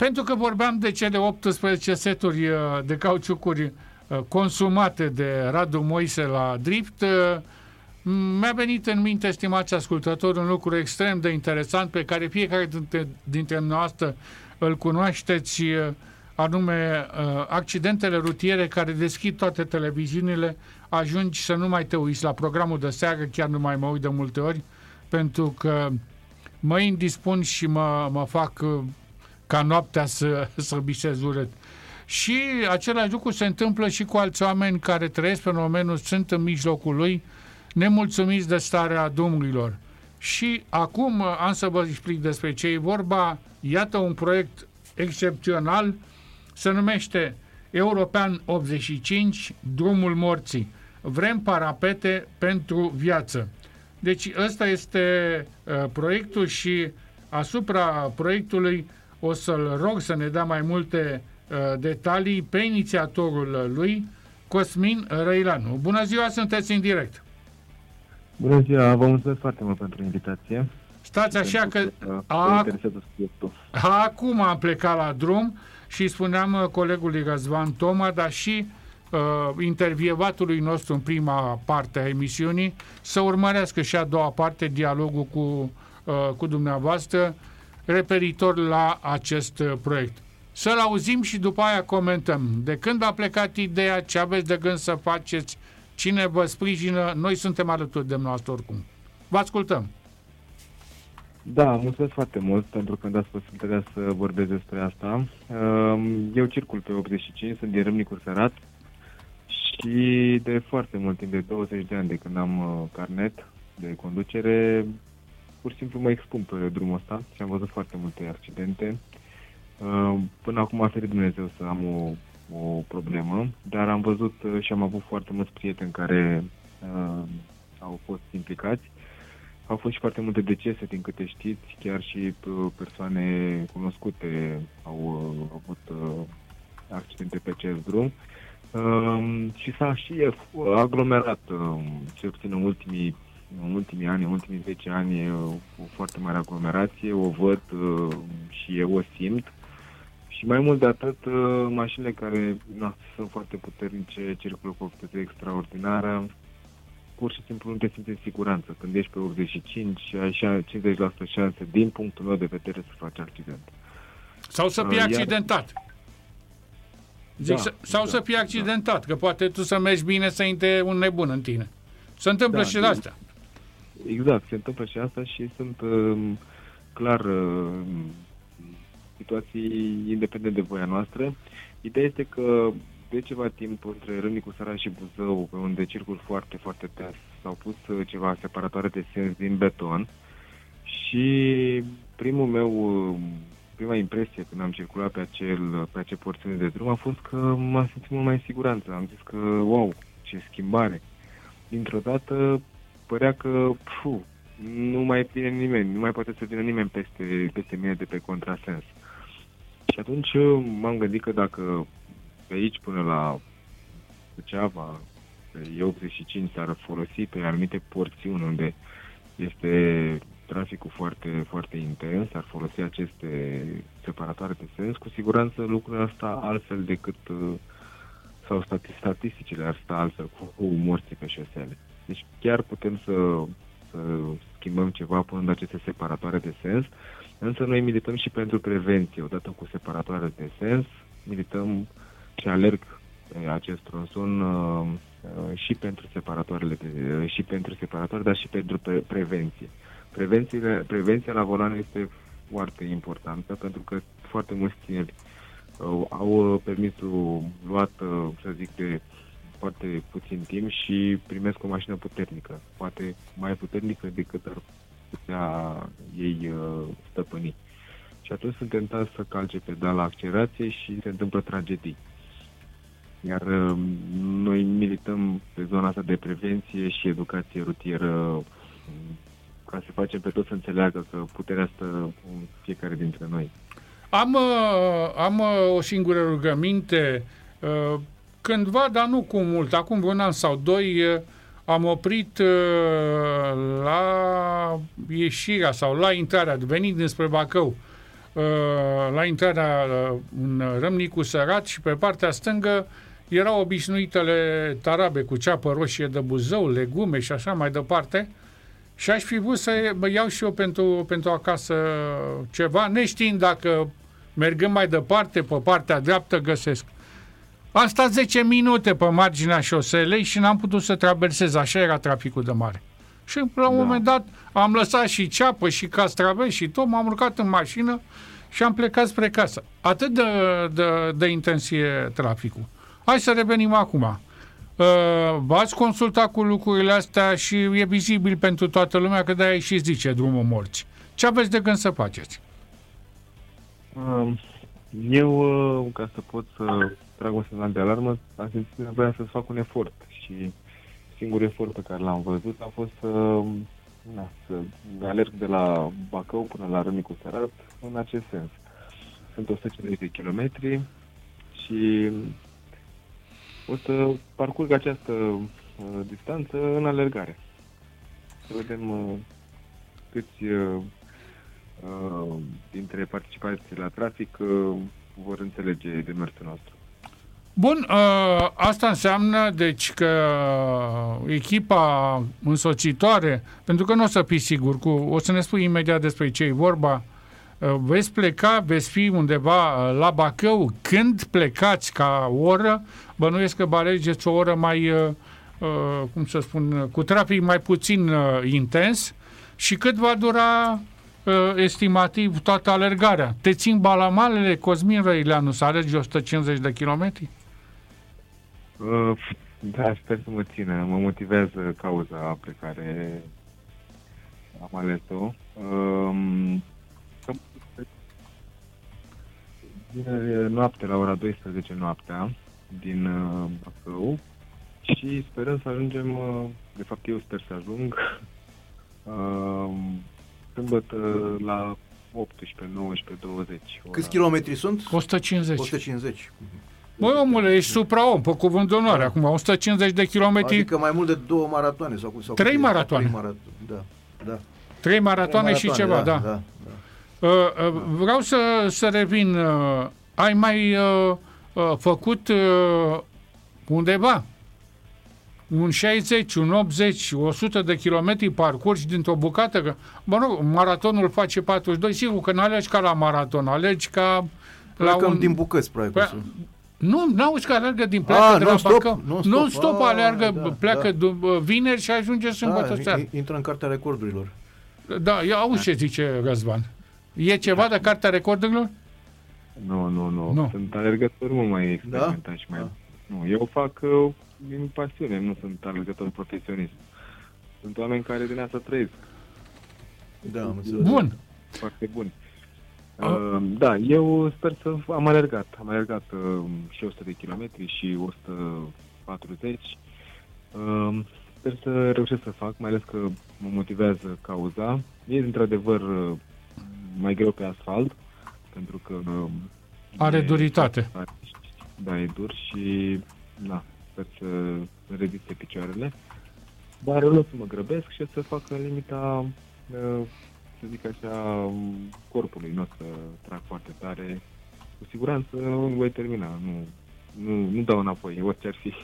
pentru că vorbeam de cele 18 seturi uh, de cauciucuri uh, consumate de Radu Moise la drift, uh, mi-a venit în minte, stimați ascultători, un lucru extrem de interesant pe care fiecare dintre, dintre noastre îl cunoașteți, anume accidentele rutiere care deschid toate televiziunile, ajungi să nu mai te uiți la programul de seară, chiar nu mai mă uit de multe ori, pentru că mă indispun și mă, mă fac ca noaptea să, să bisez urât. Și același lucru se întâmplă și cu alți oameni care trăiesc fenomenul, sunt în mijlocul lui, nemulțumiți de starea drumurilor. Și acum am să vă explic despre ce e vorba. Iată un proiect excepțional, se numește European 85, Drumul Morții. Vrem parapete pentru viață. Deci ăsta este uh, proiectul și asupra proiectului o să-l rog să ne dea mai multe uh, detalii pe inițiatorul lui, Cosmin Răilanu. Bună ziua, sunteți în direct! Bună ziua, vă mulțumesc foarte mult pentru invitație. Stați așa că... A, acum am plecat la drum și spuneam uh, colegului Răzvan Toma, dar și uh, intervievatului nostru în prima parte a emisiunii să urmărească și a doua parte dialogul cu, uh, cu dumneavoastră referitor la acest uh, proiect. Să-l auzim și după aia comentăm. De când a plecat ideea, ce aveți de gând să faceți, cine vă sprijină, noi suntem alături de noastră oricum. Vă ascultăm. Da, mulțumesc foarte mult pentru că îmi dați posibilitatea să vorbesc despre asta. Um, eu circul pe 85, sunt din Râmnicul Sărat și de foarte mult timp, de 20 de ani de când am uh, carnet de conducere, pur și simplu mă expun pe drumul ăsta și am văzut foarte multe accidente. Uh, până acum a ferit Dumnezeu să am o, o problemă, dar am văzut uh, și am avut foarte mulți prieteni care uh, au fost implicați. Au fost și foarte multe decese, din câte știți, chiar și uh, persoane cunoscute au avut accidente pe acest drum. Uh, și s-a și aglomerat, uh, cel puțin în ultimii în ultimii ani, în ultimii 10 ani, e o, o foarte mare aglomerație, o văd uh, și eu o simt. Și mai mult de atât, uh, mașinile care na, sunt foarte puternice, circulă cu o viteză extraordinară, pur și simplu nu te simți în siguranță. Când ești pe 85, ai 50% șanse, din punctul meu de vedere, să faci accident. Sau să fii uh, accidentat. Zic, da, sau da, să fii accidentat, da. că poate tu să mergi bine să intre un nebun în tine. Se întâmplă da, și de asta. Exact, se întâmplă și asta și sunt uh, clar uh, situații independente de voia noastră. Ideea este că de ceva timp între Râmnicu Sărat și Buzău, pe unde circul foarte, foarte ters, s-au pus uh, ceva separatoare de sens din beton și primul meu, uh, prima impresie când am circulat pe, acel, pe acea porțiune de drum a fost că m-am simțit mult mai în siguranță. Am zis că, wow, ce schimbare! Dintr-o dată părea că puh, nu mai vine nimeni, nu mai poate să vină nimeni peste, peste mine de pe contrasens. Și atunci m-am gândit că dacă pe aici până la Suceava, pe E85 s-ar folosi pe anumite porțiuni unde este traficul foarte, foarte intens, ar folosi aceste separatoare de sens, cu siguranță lucrurile asta altfel decât sau statisticile ar sta altfel cu morții pe șosele. Deci chiar putem să, să schimbăm ceva punând aceste separatoare de sens, însă noi milităm și pentru prevenție. Odată cu separatoare de sens, milităm și alerg acest tronson uh, uh, și pentru separatoarele de, uh, și pentru separatoare, dar și pentru pre- prevenție. Prevenție, prevenția la volan este foarte importantă pentru că foarte mulți tineri uh, au permisul luat, uh, să zic, de foarte puțin timp și primesc o mașină puternică, poate mai puternică decât ar putea ei uh, stăpâni. Și atunci sunt tentat să calce pedala la accelerație și se întâmplă tragedii. Iar uh, noi milităm pe zona asta de prevenție și educație rutieră ca să facem pe toți să înțeleagă că puterea stă în fiecare dintre noi. Am, uh, am uh, o singură rugăminte. Uh, cândva, dar nu cu mult, acum un an sau doi, am oprit la ieșirea sau la intrarea, venind dinspre Bacău, uh, la intrarea uh, în Râmnicu Sărat și pe partea stângă erau obișnuitele tarabe cu ceapă roșie de buzău, legume și așa mai departe. Și aș fi vrut să iau și eu pentru, pentru acasă ceva, neștiind dacă mergând mai departe, pe partea dreaptă, găsesc. Am stat 10 minute pe marginea șoselei și n-am putut să traversez, așa era traficul de mare. Și la un da. moment dat am lăsat și ceapă și castraveți și tot, m-am urcat în mașină și am plecat spre casă. Atât de, de, de intensie traficul. Hai să revenim acum. Uh, v-ați consultat cu lucrurile astea și e vizibil pentru toată lumea că de-aia și zice drumul morți. Ce aveți de gând să faceți? Uh, eu, uh, ca să pot să trag un semnal de alarmă, am simțit nevoia să fac un efort și singurul efort pe care l-am văzut a fost să, na, să alerg de la Bacău până la Râmnicu Sărat în acest sens. Sunt 150 de kilometri și o să parcurg această uh, distanță în alergare. Să vedem uh, câți uh, uh, dintre participanții la trafic uh, vor înțelege demersul nostru. Bun, uh, asta înseamnă deci că echipa însocitoare, pentru că nu o să fii sigur, cu, o să ne spui imediat despre ce e vorba, uh, veți pleca, veți fi undeva uh, la Bacău, când plecați ca oră, bănuiesc că alegeți o oră mai, uh, uh, cum să spun, cu trafic mai puțin uh, intens și cât va dura uh, estimativ toată alergarea. Te țin balamalele, Cosmin Răileanu, să alergi 150 de kilometri? Uh, da, sper să mă țină. Mă motivează cauza pe care am ales-o. Um, Vineri noapte, la ora 12 noaptea, din uh, Bacău și sperăm să ajungem, uh, de fapt eu sper să ajung, uh, sâmbătă la 18, 19, 20. Ora. Câți kilometri sunt? 150. 150. Băi, omule, ești supra-om, pe cuvânt de onoare. Acum, 150 de kilometri... Adică mai mult de două maratoane. Sau, sau trei maratoane. Trei maratoane, da. da. Trei maratoane, trei maratoane și ceva, da. da. da, da. Uh, uh, vreau să, să revin. Uh, ai mai uh, uh, făcut uh, undeva un 60, un 80, 100 de kilometri parcurși dintr-o bucată, că, mă rog, maratonul face 42, sigur că nu alegi ca la maraton, alegi ca la un... din bucăți, probabil. Păi, nu, n-auzi că alergă din pleacă A, de la stop, Bacău. Nu stop, stop alergă, da, pleacă da. vineri și ajunge sâmbătă da, seara. Intră în cartea recordurilor. Da, ia auzi ce zice Răzvan. E ceva de cartea recordurilor? Nu, nu, nu. nu. Sunt alergători mult mai experimentați da? mai... Da. Nu, eu fac uh, din pasiune, nu sunt alergător profesionist. Sunt oameni care din asta trăiesc. Da, am Bun. Foarte bun. Uh, da, eu sper să am alergat. Am alergat uh, și 100 de kilometri și 140. Uh, sper să reușesc să fac, mai ales că mă motivează cauza. E într-adevăr uh, mai greu pe asfalt, pentru că... Uh, Are e, duritate. Da, e dur și da, sper să reziste picioarele. Dar o să mă grăbesc și o să fac în limita uh, să zic așa, corpului nu o să trag foarte tare. Cu siguranță voi termina, nu, nu, nu dau înapoi, orice ar fi.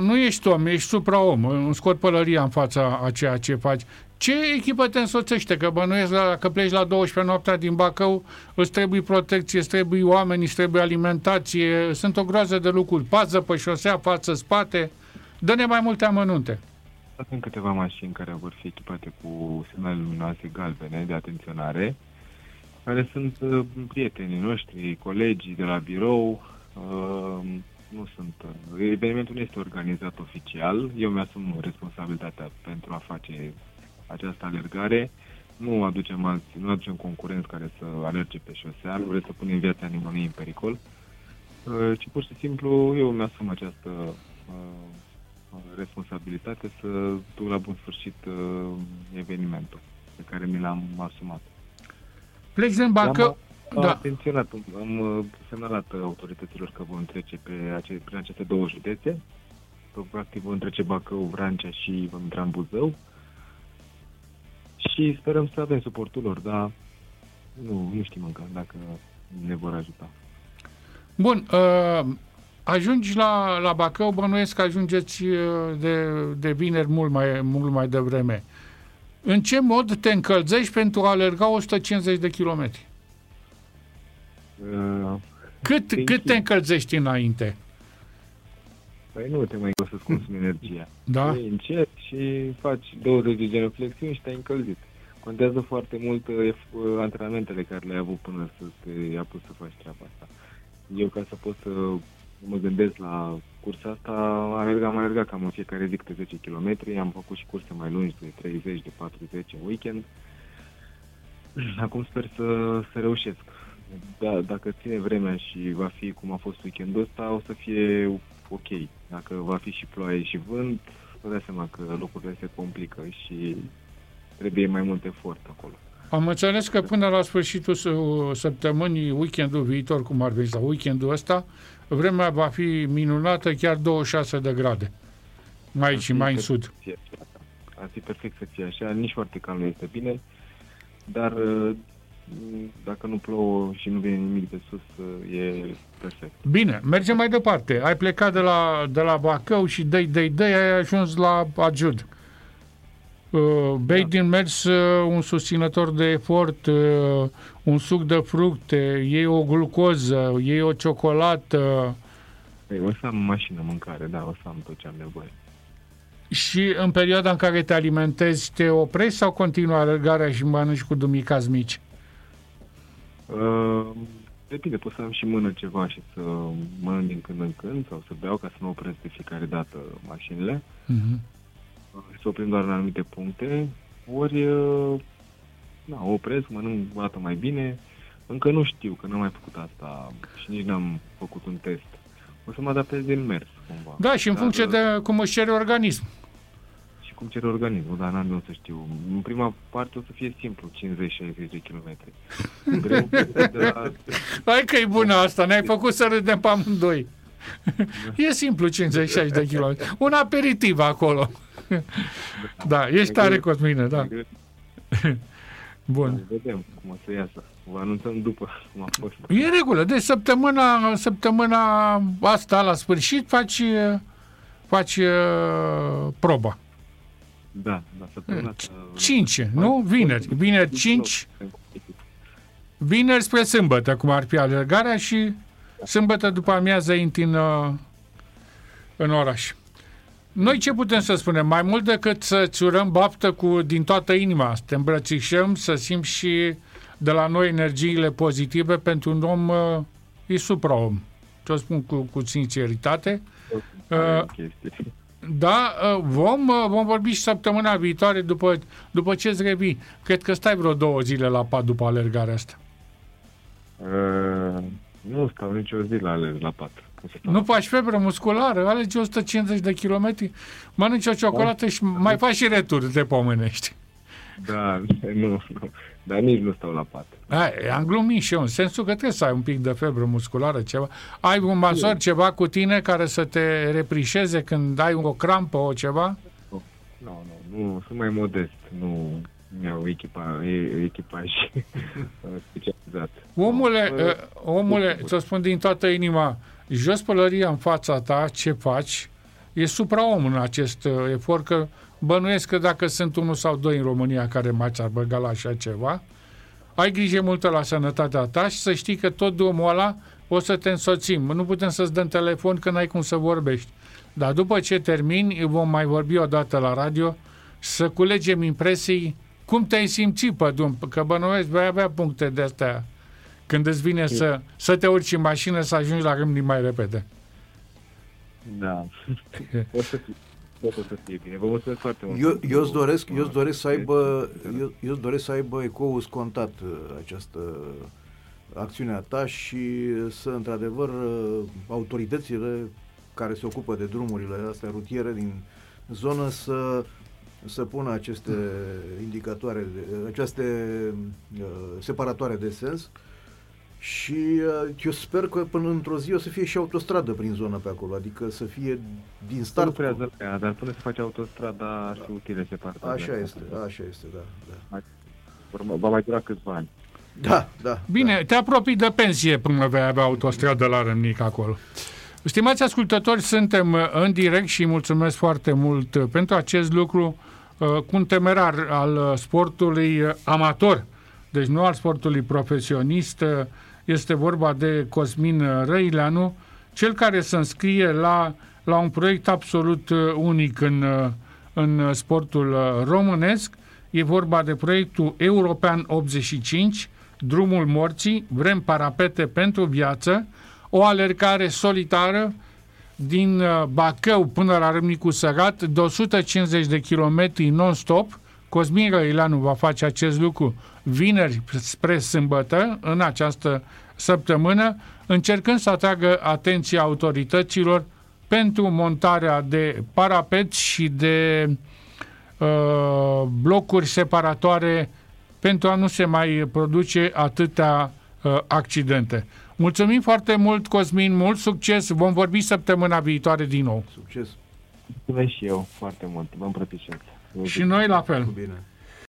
Nu ești om, ești supra-om. Îmi scot pălăria în fața a ceea ce faci. Ce echipă te însoțește? Că bănuiesc la, că pleci la 12 noaptea din Bacău, îți trebuie protecție, îți trebuie oameni, îți trebuie alimentație, sunt o groază de lucruri. Pază pe șosea, față, spate. Dă-ne mai multe amănunte. Sunt câteva mașini care vor fi echipate cu semnale luminoase galbene de atenționare, care sunt uh, prietenii noștri, colegii de la birou. Uh, nu sunt. Uh, evenimentul nu este organizat oficial. Eu mi-asum responsabilitatea pentru a face această alergare. Nu aducem alți, nu aducem concurenți care să alerge pe șosea, nu vreau să punem viața nimănui în pericol, ci pur și simplu eu mi-asum această responsabilitate să duc la bun sfârșit uh, evenimentul pe care mi l-am asumat. Pleci din Bacău... Am da. atenționat, am uh, semnalat autorităților că vom trece pe ace- prin aceste două județe. Practic vom trece Bacău, Vrancea și vom intra în Buzău. Și sperăm să avem suportul lor, dar nu, nu știm încă dacă ne vor ajuta. Bun, uh, ajungi la, la Bacău, bănuiesc că ajungeți uh, de, de vineri mult mai, mult mai devreme. În ce mod te încălzești pentru a alerga 150 de kilometri? Uh, Cât, cât te încălzești înainte? Păi nu te mai poți să-ți consumi energia. Da? Ei, încet și faci 20 de genuflexiuni și te-ai încălzit. Contează foarte mult uh, ef- antrenamentele care le-ai avut până să te apuci să faci treaba asta. Eu ca să pot să mă gândesc la cursa asta, am alergat, am alergat cam în fiecare zi câte 10 km, am făcut și curse mai lungi de 30, de 40 în weekend. Acum sper să, să reușesc. Da, dacă ține vremea și va fi cum a fost weekendul ăsta, o să fie ok. Dacă va fi și ploaie și vânt, vă dați seama că lucrurile se complică și trebuie mai mult efort acolo. Am înțeles că până la sfârșitul s- săptămânii, weekendul viitor, cum ar veni, sau weekendul ăsta, vremea va fi minunată, chiar 26 de grade. Mai aici și mai în sud. Să fie așa. Ar fi perfect să fie așa, nici foarte cald nu este bine, dar uh, dacă nu plouă și nu vine nimic de sus, uh, e perfect. Bine, mergem mai departe. Ai plecat de la, de la Bacău și dăi, dăi, dăi, ai ajuns la Ajud. Uh, bei Da. din mers uh, un susținător de efort, uh, un suc de fructe, iei o glucoză, iei o ciocolată Ei, o să am mașină, mâncare, da, o să am tot ce am nevoie. și în perioada în care te alimentezi te oprești sau continuă alergarea și mănânci cu dumicați mici? Uh, depinde, pot să am și în mână ceva și să mănânc din când în când sau să beau ca să nu opresc de fiecare dată mașinile. Mhm. Uh, Să oprim doar în anumite puncte, ori uh, da, opresc, mănânc o dată mai bine. Încă nu știu, că n-am mai făcut asta și nici n-am făcut un test. O să mă adaptez din mers, cumva. Da, și în Dar, funcție uh, de cum își cere organism. Și cum cere organismul, dar n-am eu să știu. În prima parte o să fie simplu, 50-60 de kilometri. Greu, de la... Hai că e bună asta, ne-ai făcut să râdem pe amândoi. E simplu 56 de km. Un aperitiv acolo. Da, ești tare, Cosmine, da. Bun. Vedem cum o să iasă. Vă anunțăm după cum a fost. E în regulă. Deci săptămâna, săptămâna asta, la sfârșit, faci, faci uh, proba. Da, da, săptămâna asta... 5, nu? Vineri. Vineri 5, vineri spre sâmbătă, cum ar fi alergarea și sâmbătă după amiază intri în, uh, în oraș. Noi ce putem să spunem? Mai mult decât să-ți urăm baftă cu, din toată inima, să te îmbrățișăm, să simți și de la noi energiile pozitive pentru un om, uh, e supraom. Ce o spun cu, cu sinceritate. Uh, Uh, Da, uh, vom, uh, vom vorbi și săptămâna viitoare după, după ce îți revii. Cred că stai vreo două zile la pat după alergarea asta. uh, nu stau nicio zi la alerg la pat. O să stau Nu la faci febră musculară, alegi 150 de kilometri, mănânci o ciocolată și mai faci și returi, te pomenești. Da, nu, nu. Dar nici nu stau la pat. Ai, am glumit și eu, în sensul că trebuie să ai un pic de febră musculară, ceva. Ai un masor, ceva cu tine care să te reprișeze când ai o crampă, o ceva? Nu, nu, nu, sunt mai modest. Nu mi-au echipa, e- echipaj specializat. Omule, Nu, uh, omule, ți-o spun din toată inima, jos pălăria în fața ta, ce faci, e supraom în acest uh, efort, că bănuiesc că dacă sunt unul sau doi în România care mai ți-ar băga la așa ceva, ai grijă multă la sănătatea ta și să știi că tot drumul ăla o să te însoțim. Nu putem să-ți dăm telefon că n-ai cum să vorbești. Dar după ce termini, vom mai vorbi o dată la radio să culegem impresii cum te-ai simțit pe drum, că bănuiesc vei avea puncte de astea când îți vine să, să te urci în mașină să ajungi la Râmnic mai repede. Da. o să fie. O să fie bine. Vă mulțumesc foarte mult. Eu, eu îți doresc, eu îți Ah, doresc să aibă, eu, eu îți doresc să aibă ecou scontat uh, această acțiune a ta și să, într-adevăr, uh, autoritățile care se ocupă de drumurile astea rutiere din zonă să să pună aceste indicatoare, de- aceste uh, separatoare de sens și uh, eu sper că până într-o zi o să fie și autostradă prin zona pe acolo, adică să fie din Nu start. prea zăpea, dar până să faci autostrada ar fi utile separate. Așa este, așa este, da. da. Va mai dura câțiva ani. Da, da. Bine, da. te apropii de pensie până vei avea autostradă la Râmnic acolo. Stimați ascultători, suntem în direct și mulțumesc foarte mult pentru acest lucru uh, cu un temerar al sportului amator, deci nu al sportului profesionist, este vorba de Cosmin Răileanu, cel care se înscrie la, la un proiect absolut unic în, în sportul românesc. E vorba de proiectul European 85, Drumul Morții, Vrem parapete pentru viață, o alergare solitară din Bacău până la Râmnicu Sărat, de 150 de kilometri non-stop. Cosmin Răileanu va face acest lucru vineri spre sâmbătă, în această săptămână, încercând să atragă atenția autorităților pentru montarea de parapeți și de uh, blocuri separatoare pentru a nu se mai produce atâtea uh, accidente. Mulțumim foarte mult, Cosmin, mult succes. Vom vorbi săptămâna viitoare din nou. Succes. Mulțumesc și eu foarte mult. Vă îmbrățișez. Și noi la fel. Bine.